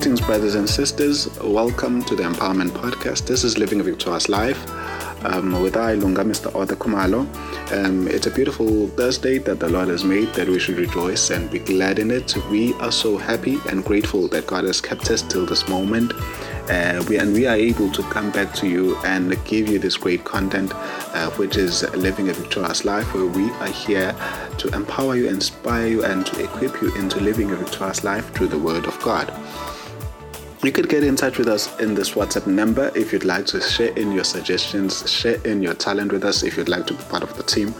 Greetings, brothers and sisters. Welcome to the Empowerment Podcast. This is Living a Victorious Life um, with I, Lunga, MrAuthor Kumalo. Um, it's a beautiful Thursday that the Lord has made that we should rejoice and be glad in it. We are so happy and grateful that God has kept us till this moment. Uh, we, and we are able to come back to you and give you this great content, uh, which is living a victorious life, where we are here to empower you, inspire you, and to equip you into living a victorious life through the Word of God. You could get in touch with us in this WhatsApp number if you'd like to share in your suggestions, share in your talent with us if you'd like to be part of the team.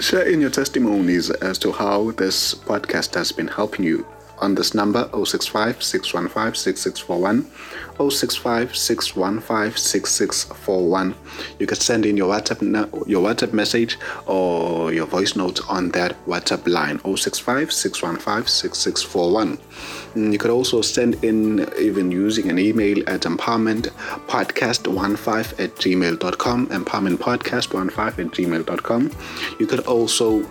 Share in your testimonies as to how this podcast has been helping you on this number 065 615 6641 065 615 6641 you can send in your whatsapp your whatsapp message or your voice note on that whatsapp line 065 615 6641 mm, you could also send in even using an email at empowermentpodcast15 at gmail.com empowermentpodcast15 at gmail.com you could also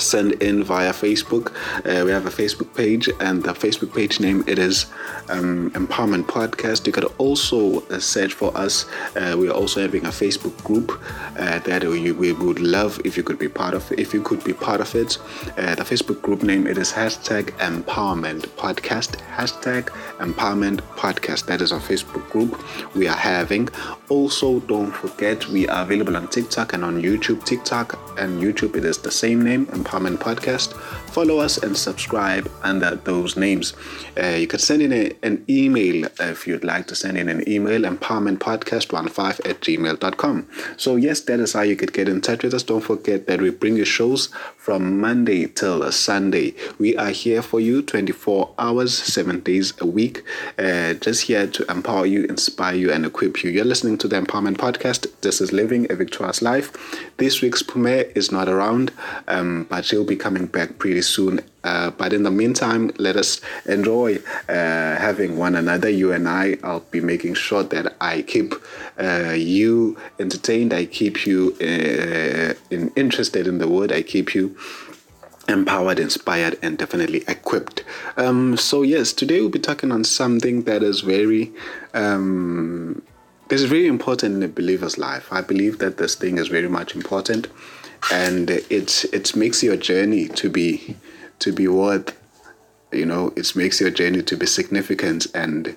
send in via Facebook. Uh, we have a Facebook page, and the Facebook page name it is um, Empowerment Podcast. You could also uh, search for us. Uh, we are also having a Facebook group uh, that we, we, would love if you could be part of. If you could be part of it, uh, the Facebook group name it is hashtag Empowerment Podcast. Hashtag Empowerment Podcast. That is our Facebook group we are having. Also, don't forget we are available on TikTok and on YouTube. TikTok and YouTube it is the same name. Empowerment Podcast. Follow us and subscribe under those names. Uh, you could send in a, an email if you'd like to send in an email, empowermentpodcast15 at gmail.com. So, yes, that is how you could get in touch with us. Don't forget that we bring you shows from Monday till Sunday. We are here for you 24 hours, seven days a week, uh, just here to empower you, inspire you, and equip you. You're listening to the Empowerment Podcast. This is Living a Victorious Life. This week's Pume is not around, um, but she'll be coming back pretty soon. Uh, but in the meantime, let us enjoy uh, having one another. You and I, I'll be making sure that I keep uh, you entertained. I keep you uh, in, interested in the word. I keep you empowered, inspired, and definitely equipped. Um, so yes, today we'll be talking on something that is very. Um, this is very important in a believer's life. I believe that this thing is very much important and it it makes your journey to be to be worth you know it makes your journey to be significant and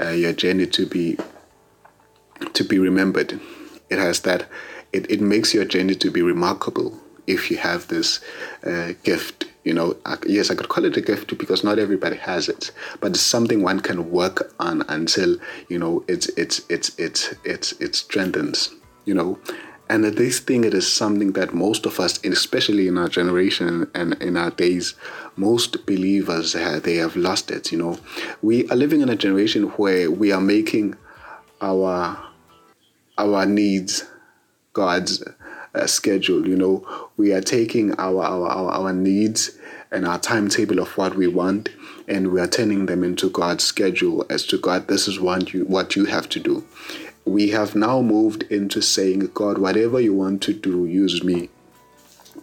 uh, your journey to be to be remembered. It has that it, it makes your journey to be remarkable if you have this uh, gift you know. Yes i could call it a gift because not everybody has it but it's something one can work on until you know it's it's it's it's it's it strengthens you know and this thing, it is something that most of us, especially in our generation and in our days, most believers they have lost it. You know, we are living in a generation where we are making our our needs God's uh, schedule. You know, we are taking our, our our our needs and our timetable of what we want, and we are turning them into God's schedule as to God. This is what you what you have to do we have now moved into saying, God, whatever you want to do, use me.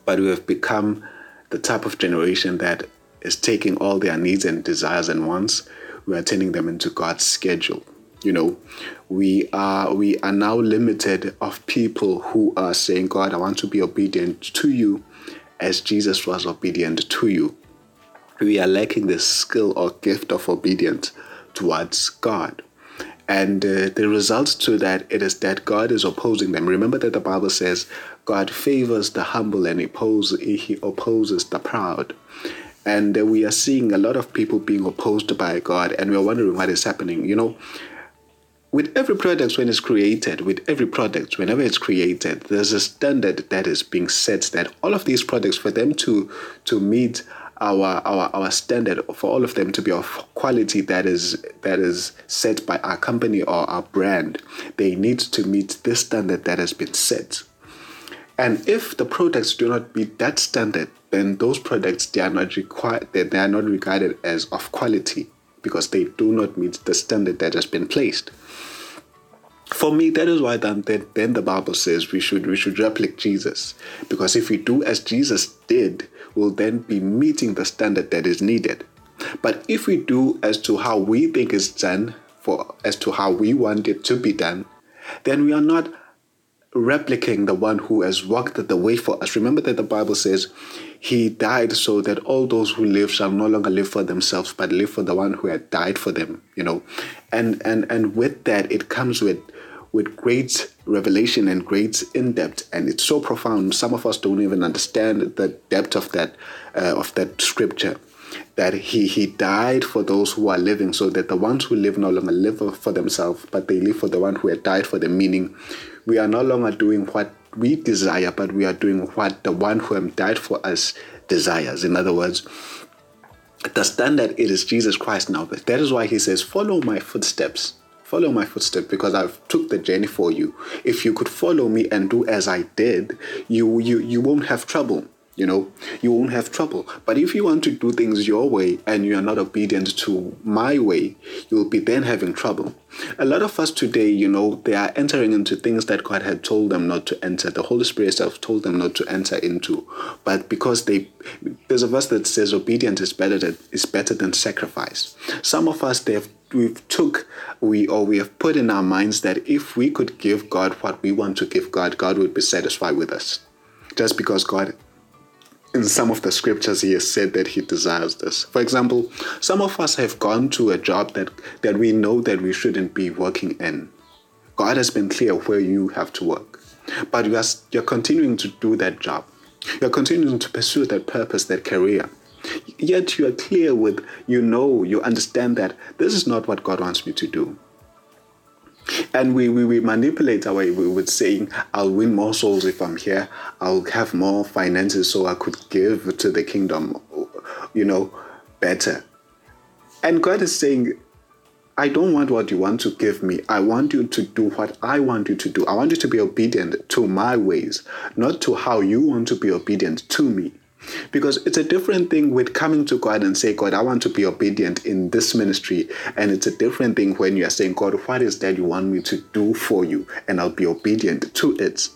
But we have become the type of generation that is taking all their needs and desires and wants, we are turning them into God's schedule. You know, we are we are now limited of people who are saying, God, I want to be obedient to you as Jesus was obedient to you. We are lacking the skill or gift of obedience towards God. And uh, the result to that it is that God is opposing them. Remember that the Bible says God favors the humble and he opposes, he opposes the proud. And uh, we are seeing a lot of people being opposed by God, and we're wondering what is happening. You know, with every product when it's created, with every product, whenever it's created, there's a standard that is being set that all of these products, for them to to meet our our our standard for all of them to be of quality that is that is set by our company or our brand. They need to meet this standard that has been set. And if the products do not meet that standard then those products they are not required they, they are not regarded as of quality because they do not meet the standard that has been placed. For me that is why then, then the bible says we should we should replicate jesus. Because if we do as jesus did will then be meeting the standard that is needed. But if we do as to how we think it's done, for as to how we want it to be done, then we are not replicating the one who has walked the way for us. Remember that the Bible says he died so that all those who live shall no longer live for themselves, but live for the one who had died for them, you know. And and and with that it comes with with great revelation and great in depth, and it's so profound. Some of us don't even understand the depth of that uh, of that scripture. That he he died for those who are living, so that the ones who live no longer live for themselves, but they live for the one who had died for them. Meaning, we are no longer doing what we desire, but we are doing what the one who had died for us desires. In other words, the standard it is Jesus Christ now. That is why he says, "Follow my footsteps." Follow my footsteps because I've took the journey for you. If you could follow me and do as I did, you you you won't have trouble. You know, you won't have trouble. But if you want to do things your way and you are not obedient to my way, you'll be then having trouble. A lot of us today, you know, they are entering into things that God had told them not to enter. The Holy Spirit has told them not to enter into. But because they there's a verse that says obedience is better than is better than sacrifice. Some of us they have we've took we or we have put in our minds that if we could give God what we want to give God, God would be satisfied with us. Just because God in some of the scriptures he has said that he desires this. For example, some of us have gone to a job that, that we know that we shouldn't be working in. God has been clear where you have to work. But you are, you're continuing to do that job. You're continuing to pursue that purpose, that career. Yet you are clear with, you know, you understand that this is not what God wants me to do. And we, we, we manipulate our way with saying, I'll win more souls if I'm here. I'll have more finances so I could give to the kingdom, you know, better. And God is saying, I don't want what you want to give me. I want you to do what I want you to do. I want you to be obedient to my ways, not to how you want to be obedient to me. Because it's a different thing with coming to God and say, God, I want to be obedient in this ministry. And it's a different thing when you are saying, God, what is that you want me to do for you? And I'll be obedient to it.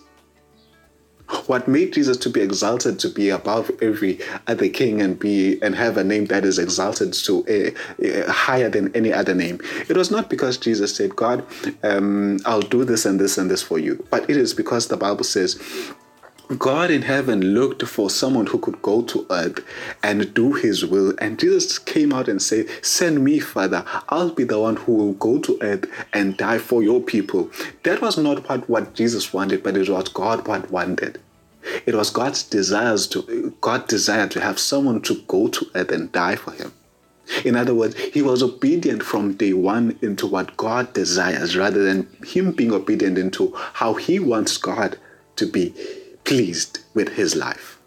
What made Jesus to be exalted to be above every other king and be and have a name that is exalted to a, a higher than any other name? It was not because Jesus said, God, um, I'll do this and this and this for you, but it is because the Bible says God in heaven looked for someone who could go to earth and do his will. And Jesus came out and said, Send me, Father. I'll be the one who will go to earth and die for your people. That was not what, what Jesus wanted, but it was God what wanted. It was God's desires to God desired to have someone to go to earth and die for him. In other words, he was obedient from day one into what God desires rather than him being obedient into how he wants God to be pleased with his life.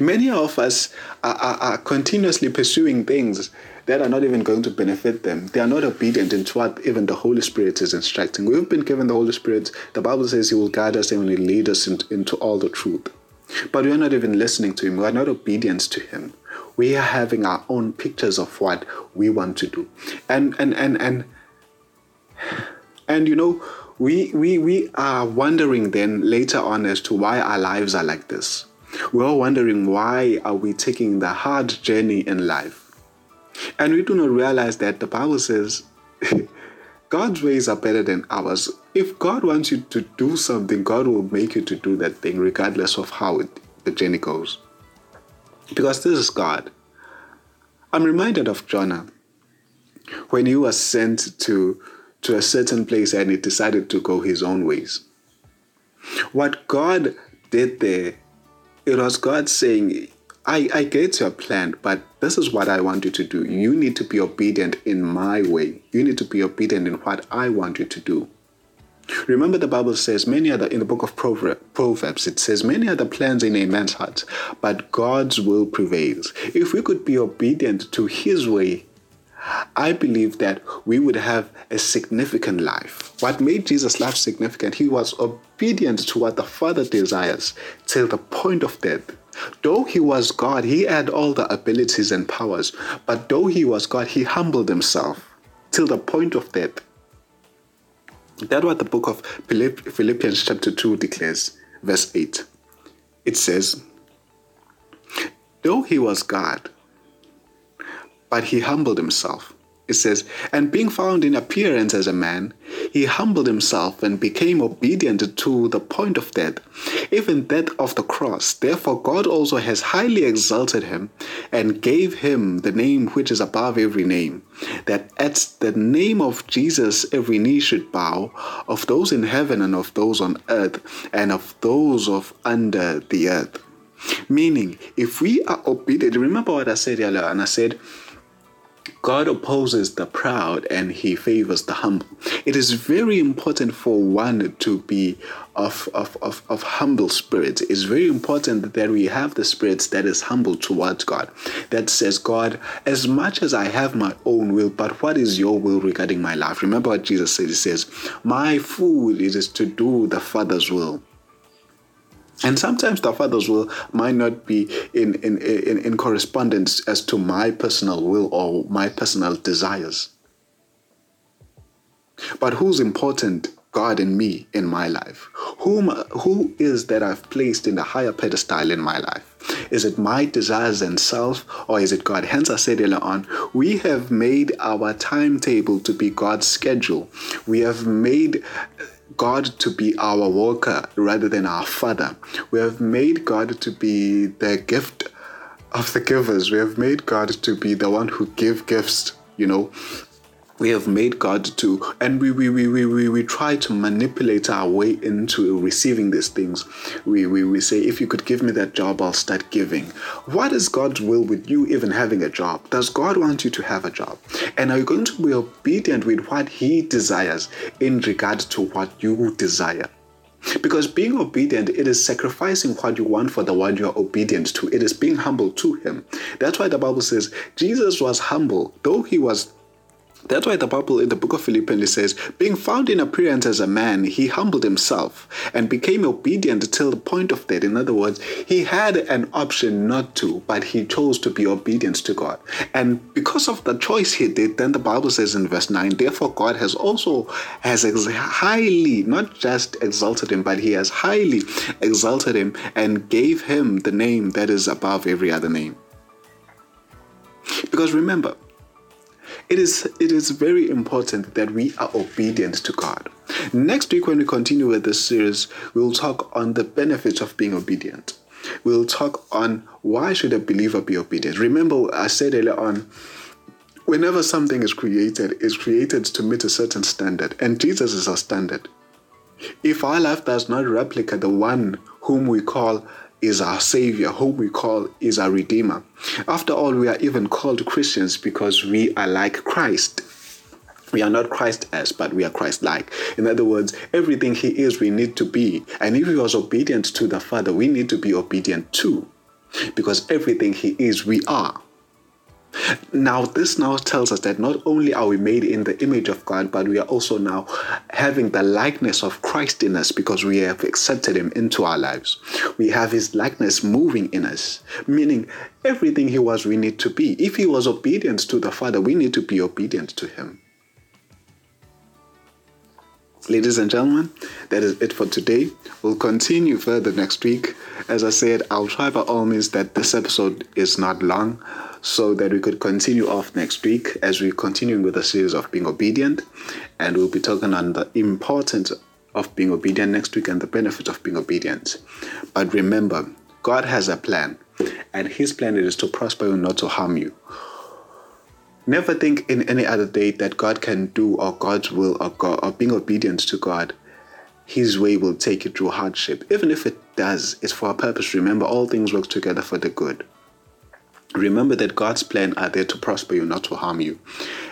Many of us are, are, are, continuously pursuing things that are not even going to benefit them. They are not obedient into what even the Holy Spirit is instructing. We've been given the Holy Spirit. The Bible says He will guide us and will lead us into, into all the truth. But we are not even listening to Him. We are not obedient to Him. We are having our own pictures of what we want to do. And and and and and you know, we, we, we are wondering then later on as to why our lives are like this. We're all wondering why are we taking the hard journey in life. And we do not realize that the Bible says God's ways are better than ours. If God wants you to do something, God will make you to do that thing regardless of how it, the journey goes. Because this is God. I'm reminded of Jonah when he was sent to to a certain place and he decided to go his own ways. What God did there, it was God saying, I, I get your plan, but this is what I want you to do. You need to be obedient in my way. You need to be obedient in what I want you to do. Remember, the Bible says many other in the book of Proverbs, it says many other plans in a man's heart, but God's will prevails. If we could be obedient to His way, I believe that we would have a significant life. What made Jesus' life significant? He was obedient to what the Father desires till the point of death. Though he was God, he had all the abilities and powers, but though he was God, he humbled himself till the point of death. That's what the book of Philippians, chapter 2, declares, verse 8. It says, Though he was God, but he humbled himself. It says, And being found in appearance as a man, he humbled himself and became obedient to the point of death, even death of the cross. Therefore, God also has highly exalted him and gave him the name which is above every name, that at the name of Jesus every knee should bow, of those in heaven and of those on earth, and of those of under the earth. Meaning, if we are obedient, remember what I said earlier, and I said, God opposes the proud and he favors the humble. It is very important for one to be of, of, of, of humble spirit. It's very important that we have the spirit that is humble towards God, that says, God, as much as I have my own will, but what is your will regarding my life? Remember what Jesus said? He says, My food is to do the Father's will. And sometimes the Father's will might not be in, in, in, in correspondence as to my personal will or my personal desires. But who's important? God and me in my life? Whom, who is that I've placed in the higher pedestal in my life? Is it my desires and self, or is it God? Hence, I said earlier on, we have made our timetable to be God's schedule. We have made God to be our worker rather than our father. We have made God to be the gift of the givers. We have made God to be the one who give gifts, you know we have made God to, and we, we, we, we, we, try to manipulate our way into receiving these things. We, we, we say, if you could give me that job, I'll start giving. What is God's will with you even having a job? Does God want you to have a job? And are you going to be obedient with what He desires in regard to what you desire? Because being obedient, it is sacrificing what you want for the one you are obedient to. It is being humble to Him. That's why the Bible says Jesus was humble, though He was that's why the Bible in the book of Philippians says, being found in appearance as a man, he humbled himself and became obedient till the point of death. In other words, he had an option not to, but he chose to be obedient to God. And because of the choice he did, then the Bible says in verse 9, therefore God has also has highly, not just exalted him, but he has highly exalted him and gave him the name that is above every other name. Because remember, it is it is very important that we are obedient to God. Next week, when we continue with this series, we'll talk on the benefits of being obedient. We'll talk on why should a believer be obedient. Remember, I said earlier on, whenever something is created, it's created to meet a certain standard, and Jesus is our standard. If our life does not replicate the one whom we call is our Savior, whom we call is our Redeemer. After all, we are even called Christians because we are like Christ. We are not Christ as, but we are Christ like. In other words, everything He is, we need to be. And if He was obedient to the Father, we need to be obedient too. Because everything He is, we are. Now, this now tells us that not only are we made in the image of God, but we are also now having the likeness of Christ in us because we have accepted Him into our lives. We have His likeness moving in us, meaning everything He was, we need to be. If He was obedient to the Father, we need to be obedient to Him. Ladies and gentlemen, that is it for today. We'll continue further next week. As I said, I'll try by all means that this episode is not long so that we could continue off next week as we continue with the series of being obedient. And we'll be talking on the importance of being obedient next week and the benefits of being obedient. But remember, God has a plan, and His plan is to prosper you, not to harm you. Never think in any other day that God can do or God's will or, God, or being obedient to God. His way will take you through hardship. Even if it does, it's for a purpose. Remember, all things work together for the good. Remember that God's plan are there to prosper you, not to harm you.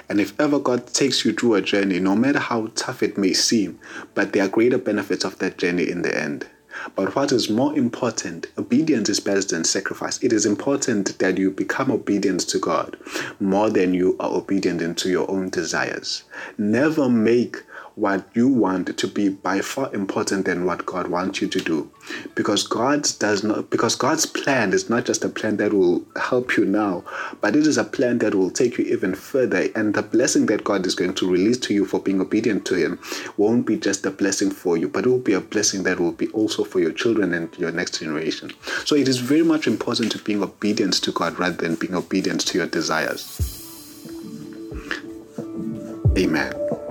And if ever God takes you through a journey, no matter how tough it may seem, but there are greater benefits of that journey in the end. But what is more important, obedience is better than sacrifice. It is important that you become obedient to God more than you are obedient into your own desires. Never make what you want to be by far important than what God wants you to do. Because God's does not because God's plan is not just a plan that will help you now, but it is a plan that will take you even further. And the blessing that God is going to release to you for being obedient to Him won't be just a blessing for you, but it will be a blessing that will be also for your children and your next generation. So it is very much important to being obedient to God rather than being obedient to your desires. Amen.